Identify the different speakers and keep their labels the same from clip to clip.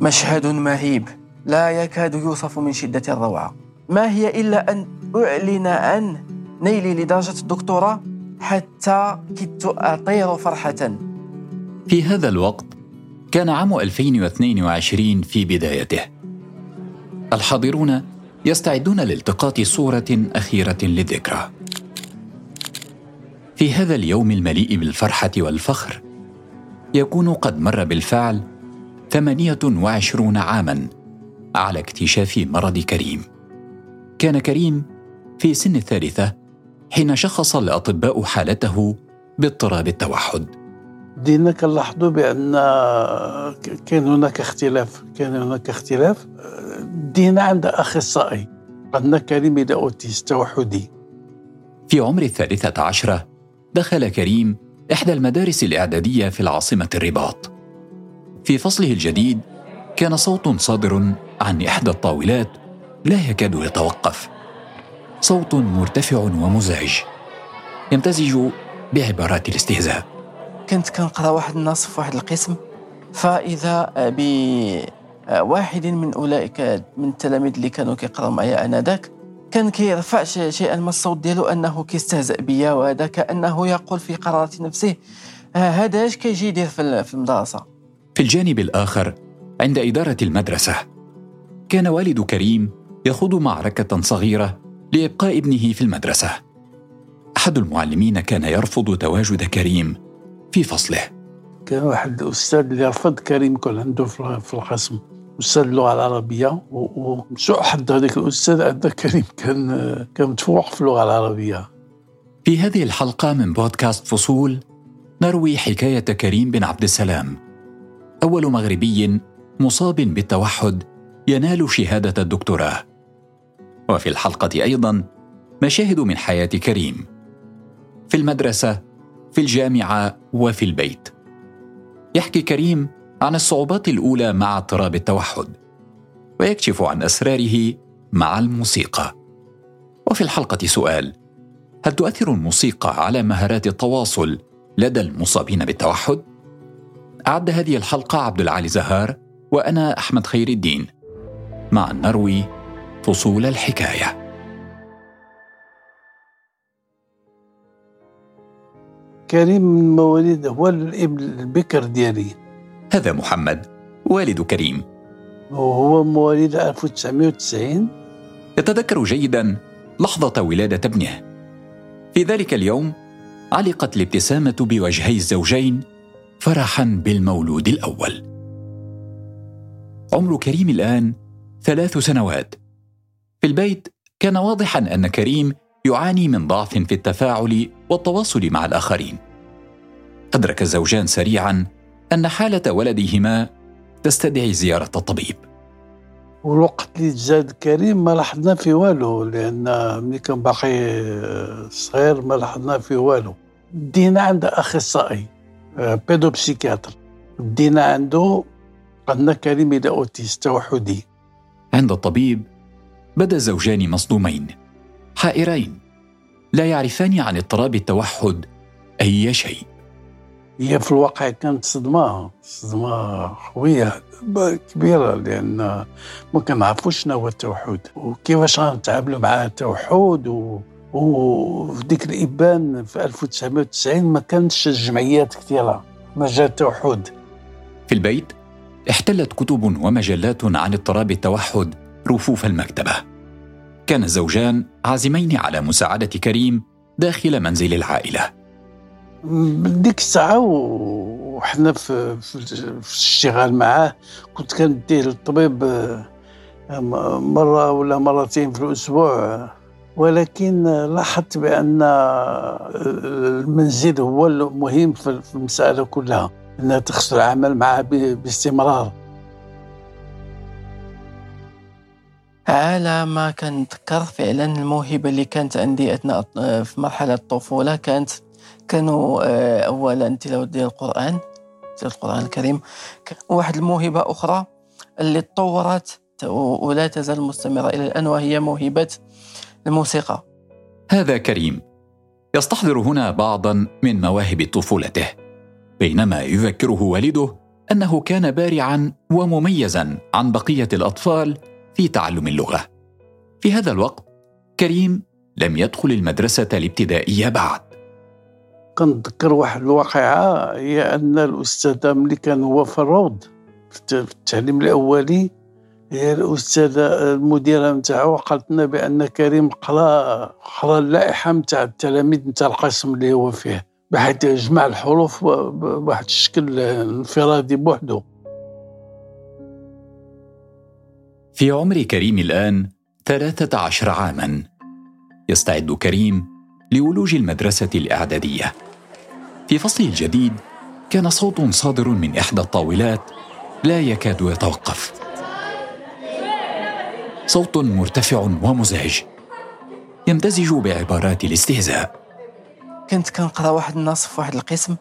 Speaker 1: مشهد مهيب. لا يكاد يوصف من شدة الروعة. ما هي إلا أن أعلن عن نيلي لدرجة الدكتوراه حتى كدت أطير فرحة.
Speaker 2: في هذا الوقت كان عام 2022 في بدايته. الحاضرون يستعدون لالتقاط صورة أخيرة للذكرى. في هذا اليوم المليء بالفرحة والفخر يكون قد مر بالفعل 28 عاما على اكتشاف مرض كريم. كان كريم في سن الثالثة حين شخص الأطباء حالته باضطراب التوحد.
Speaker 3: بدينا كنلاحظوا بأن كان هناك اختلاف كان هناك اختلاف. دينا عند أخصائي عندنا كريم إلى أوتيست توحدي.
Speaker 2: في عمر الثالثة عشرة دخل كريم إحدى المدارس الإعدادية في العاصمة الرباط. في فصله الجديد كان صوت صادر عن إحدى الطاولات لا يكاد يتوقف. صوت مرتفع ومزعج يمتزج بعبارات الاستهزاء.
Speaker 1: كنت كنقرأ واحد النص في واحد القسم. فإذا بواحد من أولئك من التلاميذ اللي كانوا كيقراو معايا انذاك كان كيرفع شيئا ما الصوت ديالو أنه كيستهزأ بيا وهذا كأنه يقول في قرارة نفسه هذا اش كيجي يدير في المدرسة؟
Speaker 2: في الجانب الآخر عند إدارة المدرسة. كان والد كريم يخوض معركة صغيرة لإبقاء ابنه في المدرسة. أحد المعلمين كان يرفض تواجد كريم في فصله.
Speaker 3: كان واحد الاستاذ اللي رفض كريم كان عنده في القسم أستاذ اللغة العربية وسوء حظ هذاك الأستاذ. ان كريم كان كان متفوق في اللغة العربية.
Speaker 2: في هذه الحلقة من بودكاست فصول نروي حكاية كريم بن عبد السلام. أول مغربي مصاب بالتوحد ينال شهادة الدكتوراه. وفي الحلقة أيضا مشاهد من حياة كريم. في المدرسة في الجامعة وفي البيت. يحكي كريم عن الصعوبات الأولى مع اضطراب التوحد ويكشف عن أسراره مع الموسيقى. وفي الحلقة سؤال هل تؤثر الموسيقى على مهارات التواصل لدى المصابين بالتوحد؟ أعد هذه الحلقة عبد العالي زهار وأنا أحمد خير الدين. مع نروي فصول الحكاية.
Speaker 3: كريم من مواليد هو الابن البكر ديالي.
Speaker 2: هذا محمد والد كريم.
Speaker 3: وهو مواليد 1990
Speaker 2: يتذكر جيدا لحظة ولادة ابنه. في ذلك اليوم علقت الابتسامة بوجهي الزوجين فرحا بالمولود الأول. عمر كريم الآن ثلاث سنوات. في البيت كان واضحا أن كريم يعاني من ضعف في التفاعل والتواصل مع الآخرين. أدرك الزوجان سريعا أن حالة ولديهما تستدعي زيارة الطبيب.
Speaker 3: والوقت اللي تزاد كريم ما لاحظنا في والو لأن ملي كان باقي صغير ما لاحظنا في والو. دينا عند أخصائي بيدو بسيكياتر دينا عنده عندنا كريم إلى أوتيست توحدي
Speaker 2: عند الطبيب بدا الزوجان مصدومين. حائرين. لا يعرفان عن اضطراب التوحد أي شيء.
Speaker 3: هي في الواقع كانت صدمة صدمة قوية كبيرة لأن ما كنعرفوش شنو هو التوحد وكيفاش غنتعاملوا مع التوحد و... وفي ديك الإبان في 1990 ما كانتش جمعيات كثيرة مجال التوحد
Speaker 2: في البيت احتلت كتب ومجلات عن اضطراب التوحد رفوف المكتبة. كان الزوجان عازمين على مساعدة كريم داخل منزل العائلة.
Speaker 3: ديك الساعة وحنا في, في الاشتغال معاه كنت كنديه للطبيب مرة ولا مرتين في الأسبوع ولكن لاحظت بأن المنزل هو المهم في المسألة كلها أنها تخص العمل معه باستمرار.
Speaker 1: على ما كنتذكر فعلا الموهبة اللي كانت عندي أثناء في مرحلة الطفولة كانت كانوا آه، اولا تلاوة ديال القرآن ديال القرآن الكريم. واحد الموهبة أخرى اللي تطورت ولا تزال مستمرة إلى الآن وهي موهبة الموسيقى.
Speaker 2: هذا كريم. يستحضر هنا بعضا من مواهب طفولته. بينما يذكره والده أنه كان بارعا ومميزا عن بقية الأطفال في تعلم اللغة. في هذا الوقت كريم لم يدخل المدرسة الابتدائية بعد.
Speaker 3: كنتذكر واحد الواقعة هي أن الاستاذه ملي كان هو في الروض في التعليم الأولي. هي الاستاذه المديره نتاعو قالت لنا بأن كريم قرأ قرأ اللائحة نتاع التلاميذ نتاع القسم اللي هو فيه بحيث يجمع الحروف بواحد الشكل انفرادي بوحده
Speaker 2: في عمر كريم الآن 13 عاما. يستعد كريم لولوج المدرسة الإعدادية. في فصله الجديد كان صوت صادر من إحدى الطاولات لا يكاد يتوقف. صوت مرتفع ومزعج. يمتزج بعبارات الاستهزاء.
Speaker 1: كنت كنقرأ واحد النص في واحد القسم.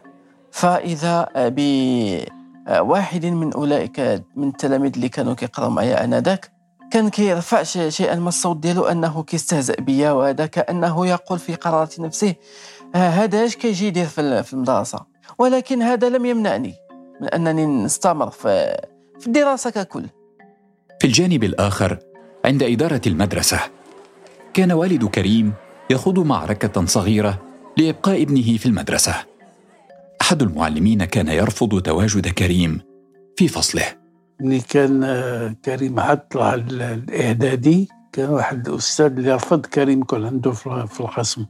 Speaker 1: فإذا بواحد من أولئك من التلاميذ اللي كانوا كيقراو معايا انذاك كان كيرفع شيئا ما الصوت ديالو أنه كيستهزئ بيا وهذا كأنه يقول في قرارة نفسه هذا اش كيجي يدير في المدرسة؟ ولكن هذا لم يمنعني من أنني نستمر في في الدراسة ككل.
Speaker 2: في الجانب الآخر عند إدارة المدرسة. كان والد كريم يخوض معركة صغيرة لإبقاء ابنه في المدرسة. أحد المعلمين كان يرفض تواجد كريم في فصله.
Speaker 3: ملي كان آه، كريم عاد طلع الإعدادي كان واحد الاستاذ اللي رفض كريم يكون عنده في القسم.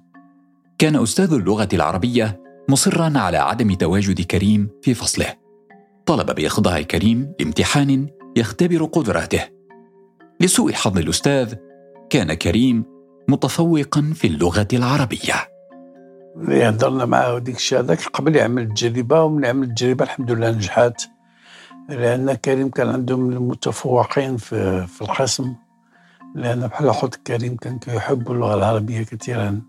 Speaker 2: كان أستاذ اللغة العربية مصرا على عدم تواجد كريم في فصله. طلب بإخضاع كريم لامتحان يختبر قدراته. لسوء حظ الأستاذ كان كريم متفوقا في اللغة العربية.
Speaker 3: هضرنا معاه وديك الشيء هذاك قبل يعمل التجربة ومن عمل التجربة الحمد لله نجحات. لأن كريم كان عنده من المتفوقين في, في القسم. لأن بحال حوت كريم كان كيحب اللغة العربية كثيرا.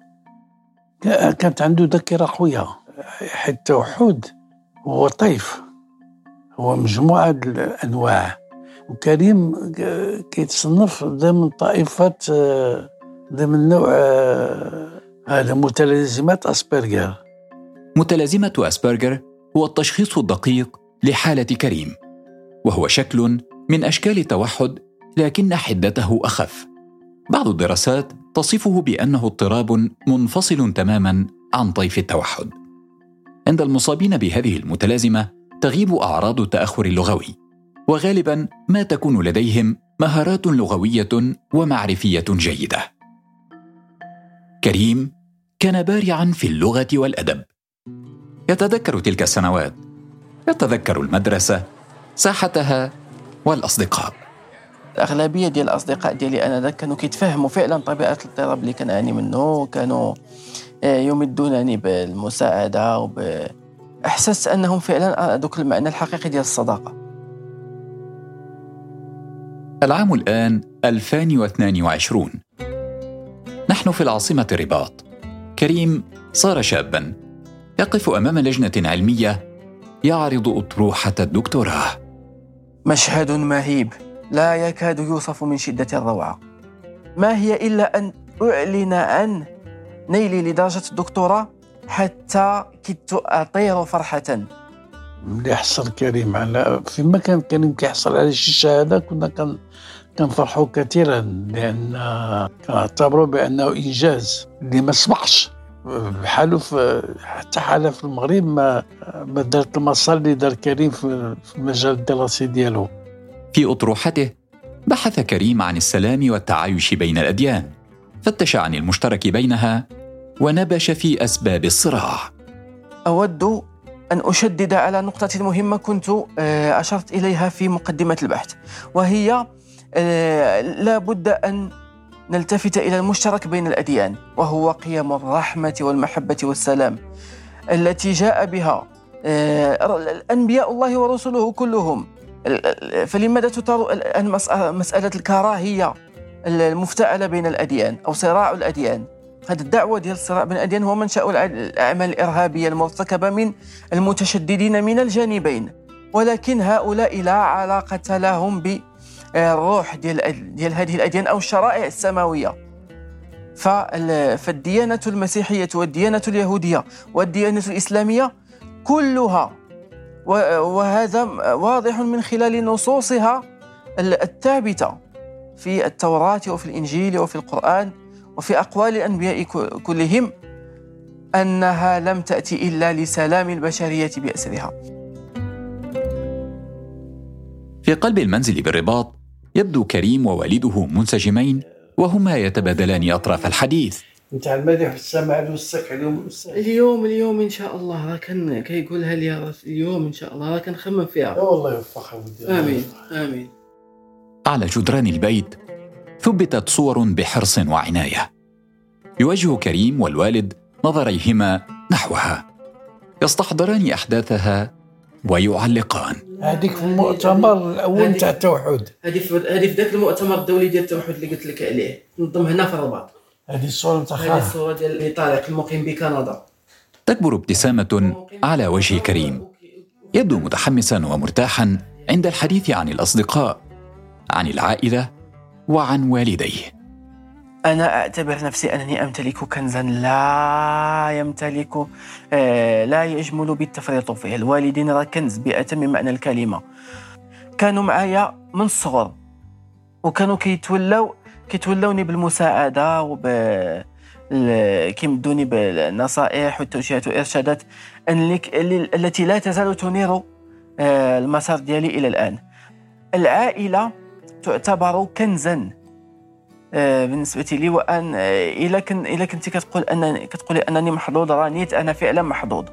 Speaker 3: كانت عنده ذاكرة قوية حيت التوحد هو طيف. هو مجموعة الأنواع. وكريم كيتصنف ضمن طائفة ضمن نوع هذا متلازمات أسبرجر
Speaker 2: متلازمة أسبرجر هو التشخيص الدقيق لحالة كريم وهو شكل من أشكال التوحد لكن حدته أخف. بعض الدراسات تصفه بأنه اضطراب منفصل تماما عن طيف التوحد. عند المصابين بهذه المتلازمة تغيب أعراض التأخر اللغوي. وغالبا ما تكون لديهم مهارات لغوية ومعرفية جيدة. كريم كان بارعا في اللغة والأدب. يتذكر تلك السنوات. يتذكر المدرسة ساحتها والأصدقاء.
Speaker 1: الأغلبية ديال الأصدقاء ديالي أنا كانوا كيتفهموا فعلا طبيعة الاضطراب اللي كنعاني منه. كانوا آه، يمدونني بالمساعدة وب احسست أنهم فعلا ذوك المعنى الحقيقي ديال الصداقة.
Speaker 2: العام الآن 2022 نحن في العاصمة الرباط كريم صار شابا. يقف أمام لجنة علمية يعرض أطروحة الدكتوراه.
Speaker 1: مشهد مهيب. لا يكاد يوصف من شدة الروعة. ما هي إلا أن أعلن عن نيلي لدرجة الدكتوراه حتى كدت أطير فرحة.
Speaker 3: ملي حصل كريم على فيما كان كريم كيحصل على شي شهادة كنا كنفرحوا كثيرا لأن كنعتبروا بأنه إنجاز اللي ما سبقش. بحالو في حتى حالة في المغرب ما ما دارت المسار اللي دار كريم في المجال الدراسي ديالو.
Speaker 2: في أطروحته بحث كريم عن السلام والتعايش بين الأديان فتش عن المشترك بينها ونبش في أسباب الصراع.
Speaker 1: أود أن أشدد على نقطة مهمة كنت آه، أشرت إليها في مقدمة البحث وهي آه، لا بد أن نلتفت إلى المشترك بين الأديان وهو قيم الرحمة والمحبة والسلام التي جاء بها آه، أنبياء الله ورسله كلهم. فلماذا تثار مسألة الكراهية المفتعلة بين الأديان أو صراع الأديان؟ هذه الدعوة ديال الصراع بين الأديان هو منشأ الأعمال الإرهابية المرتكبة من المتشددين من الجانبين. ولكن هؤلاء لا علاقة لهم ب الروح ديال ديال هذه الأديان أو الشرائع السماوية. فالديانة المسيحية والديانة اليهودية والديانة الإسلامية كلها وهذا واضح من خلال نصوصها الثابتة في التوراة وفي الإنجيل وفي القرآن. وفي أقوال الأنبياء كلهم أنها لم تأتي إلا لسلام البشرية بأسرها.
Speaker 2: في قلب المنزل بالرباط يبدو كريم ووالده منسجمين وهما يتبادلان أطراف الحديث.
Speaker 3: انت على المدح والسمع والسك اليوم
Speaker 1: اليوم اليوم إن شاء الله راه كان كيقولها لي اليوم إن شاء الله راه كنخمم فيها.
Speaker 3: والله يوفقها
Speaker 1: آمين آمين.
Speaker 2: على جدران البيت ثبتت صور بحرص وعناية. يوجه كريم والوالد نظريهما نحوها. يستحضران أحداثها ويعلقان.
Speaker 3: هذيك في المؤتمر الأول تاع التوحد.
Speaker 1: هذه في ذاك المؤتمر الدولي ديال التوحد اللي قلت لك عليه. نظم هنا في الرباط.
Speaker 3: هذه الصورة نتاع
Speaker 1: هذه الصورة ديال طارق المقيم بكندا.
Speaker 2: تكبر ابتسامة على وجه كريم. يبدو متحمسا ومرتاحا عند الحديث عن الأصدقاء عن العائلة وعن والديه.
Speaker 1: أنا أعتبر نفسي أنني أمتلك كنزا لا يمتلك آه، لا يجمل بالتفريط فيه الوالدين راه كنز بأتم معنى الكلمة. كانوا معايا من الصغر وكانوا كيتولاو كيتولوني بالمساعدة وب كيمدوني بالنصائح والتوجيهات والإرشادات التي لا تزال تنير آه، المسار ديالي إلى الآن. العائلة تعتبر كنزا. آه، بالنسبة لي وأن آه، إلا كن إلا كنتي كتقول انني كتقولي أنني محظوظ رانيت أنا فعلا محظوظ.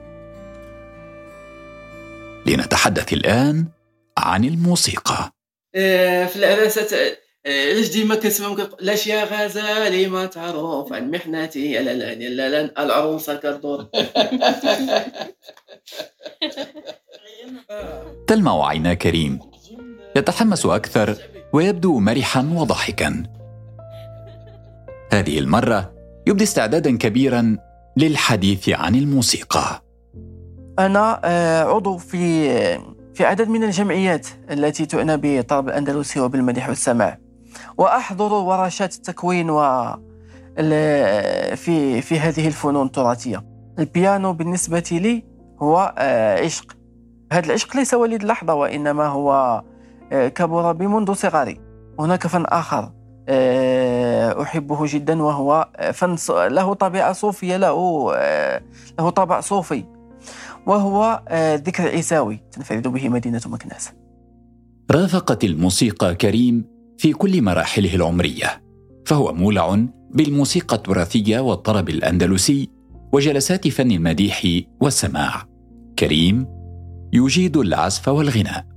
Speaker 2: لنتحدث الآن عن الموسيقى.
Speaker 1: آه، في العراسات علاش ديما كنسمعهم لاش يا غزالي ما تعرف عن محنتي يا لالان يا لالان العروسة كردور
Speaker 2: تلمع عينا كريم يتحمس أكثر ويبدو مرحا وضاحكا هذه المرة يبدي استعدادا كبيرا للحديث عن الموسيقى.
Speaker 1: أنا آه، عضو في في عدد من الجمعيات التي تعنى بالطرب الأندلسي وبالمدح والسماع وأحضر ورشات التكوين و في في هذه الفنون التراثية. البيانو بالنسبة لي هو آه، عشق. هذا العشق ليس وليد لحظة وإنما هو كبر بمنذ صغري. هناك فن آخر آه، أحبه جدا وهو فن له طبيعة صوفية له آه، له طابع صوفي وهو آه، ذكر عيساوي. تنفرد به مدينة مكناس.
Speaker 2: رافقت الموسيقى كريم في كل مراحله العمرية فهو مولع بالموسيقى التراثية والطرب الأندلسي وجلسات فن المديح والسماع. كريم يجيد العزف والغناء.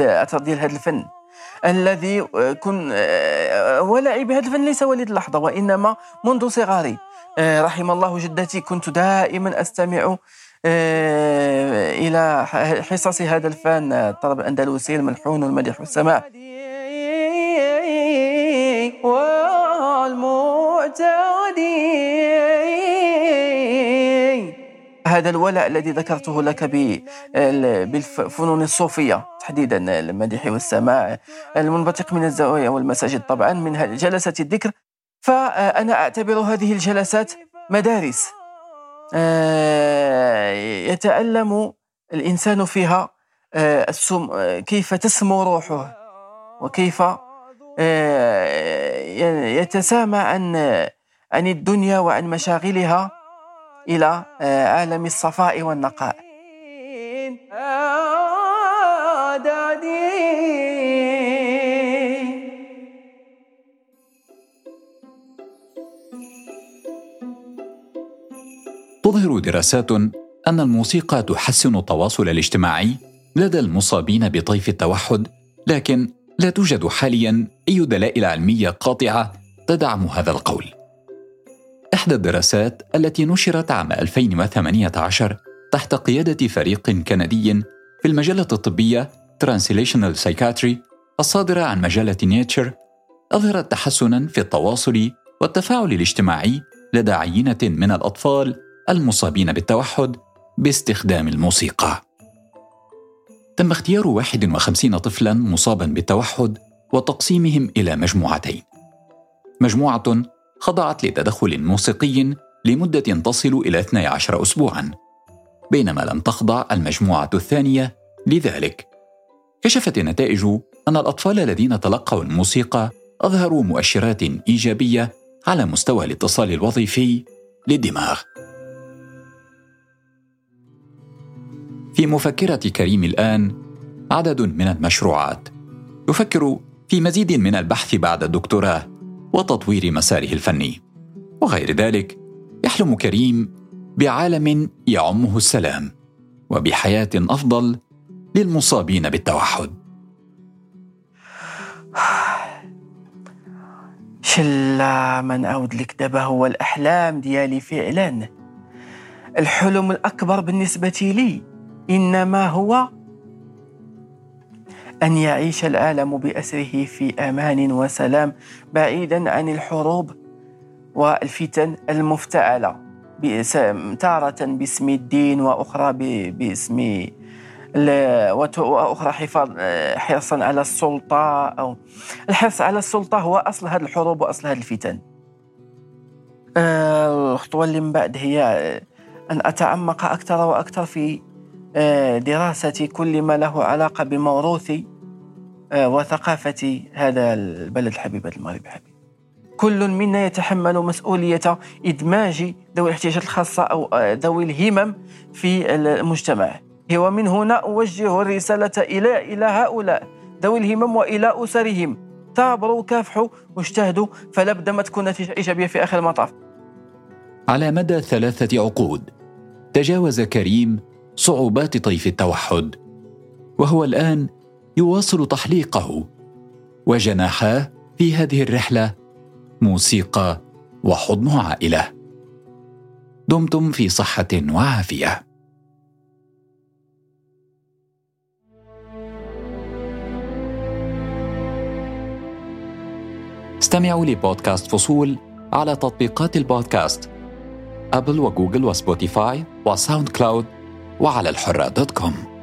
Speaker 1: أثر ديال هذا الفن. الذي كن ولعي بهذا الفن ليس وليد اللحظة وإنما منذ صغري. رحم الله جدتي كنت دائما أستمع إلى حصص هذا الفن الطرب الاندلسي الملحون والمديح والسماع هذا الولاء الذي ذكرته لك بالفنون الصوفية تحديدا المديح والسماع المنبثق من الزوايا والمساجد. طبعا من جلسات الذكر. فأنا أعتبر هذه الجلسات مدارس. آه، يتألم الإنسان فيها آه، كيف تسمو روحه وكيف آه، يتسامى عن عن الدنيا وعن مشاغلها. إلى آه، عالم الصفاء والنقاء.
Speaker 2: تظهر دراسات أن الموسيقى تحسن التواصل الاجتماعي لدى المصابين بطيف التوحد لكن لا توجد حاليا أي دلائل علمية قاطعة تدعم هذا القول. إحدى الدراسات التي نشرت عام 2018 تحت قيادة فريق كندي في المجلة الطبية Translational Psychiatry الصادرة عن مجلة نيتشر أظهرت تحسنا في التواصل والتفاعل الاجتماعي لدى عينة من الأطفال المصابين بالتوحد باستخدام الموسيقى. تم اختيار 51 طفلا مصابا بالتوحد وتقسيمهم إلى مجموعتين. مجموعة خضعت لتدخل موسيقي لمدة تصل إلى 12 أسبوعا بينما لم تخضع المجموعة الثانية لذلك. كشفت النتائج أن الأطفال الذين تلقوا الموسيقى أظهروا مؤشرات إيجابية على مستوى الاتصال الوظيفي للدماغ. في مفكرة كريم الآن عدد من المشروعات. يفكر في مزيد من البحث بعد الدكتوراه. وتطوير مساره الفني. وغير ذلك يحلم كريم بعالم يعمه السلام وبحياة أفضل للمصابين بالتوحد.
Speaker 1: شلا نعاود لك دابا هو الاحلام ديالي فعلا الحلم الأكبر بالنسبة لي إنما هو أن يعيش العالم بأسره في أمان وسلام بعيدا عن الحروب والفتن المفتعلة. تارة باسم الدين وأخرى باسم وأخرى حفاظ حرصا على السلطة أو الحرص على السلطة هو أصل هذه الحروب وأصل هذه الفتن. آه، الخطوة اللي من بعد هي أن أتعمق أكثر وأكثر في دراسة كل ما له علاقة بموروث آه، وثقافة هذا البلد الحبيب المغرب الحبيب. كل منا يتحمل مسؤولية إدماج ذوي الاحتياجات الخاصة أو آه، ذوي الهمم في المجتمع. ومن هنا أوجه الرسالة إلى إلى هؤلاء ذوي الهمم وإلى أسرهم. ثابروا كافحوا واجتهدوا فلا بد ما تكون نتيجة إيجابية في آخر المطاف.
Speaker 2: على مدى ثلاثة عقود تجاوز كريم صعوبات طيف التوحد. وهو الآن يواصل تحليقه وجناحاه في هذه الرحلة موسيقى وحضن عائلة. دمتم في صحة وعافية. استمعوا لبودكاست فصول على تطبيقات البودكاست Apple و Google و Spotify و SoundCloud. وعلى الحرة dot com.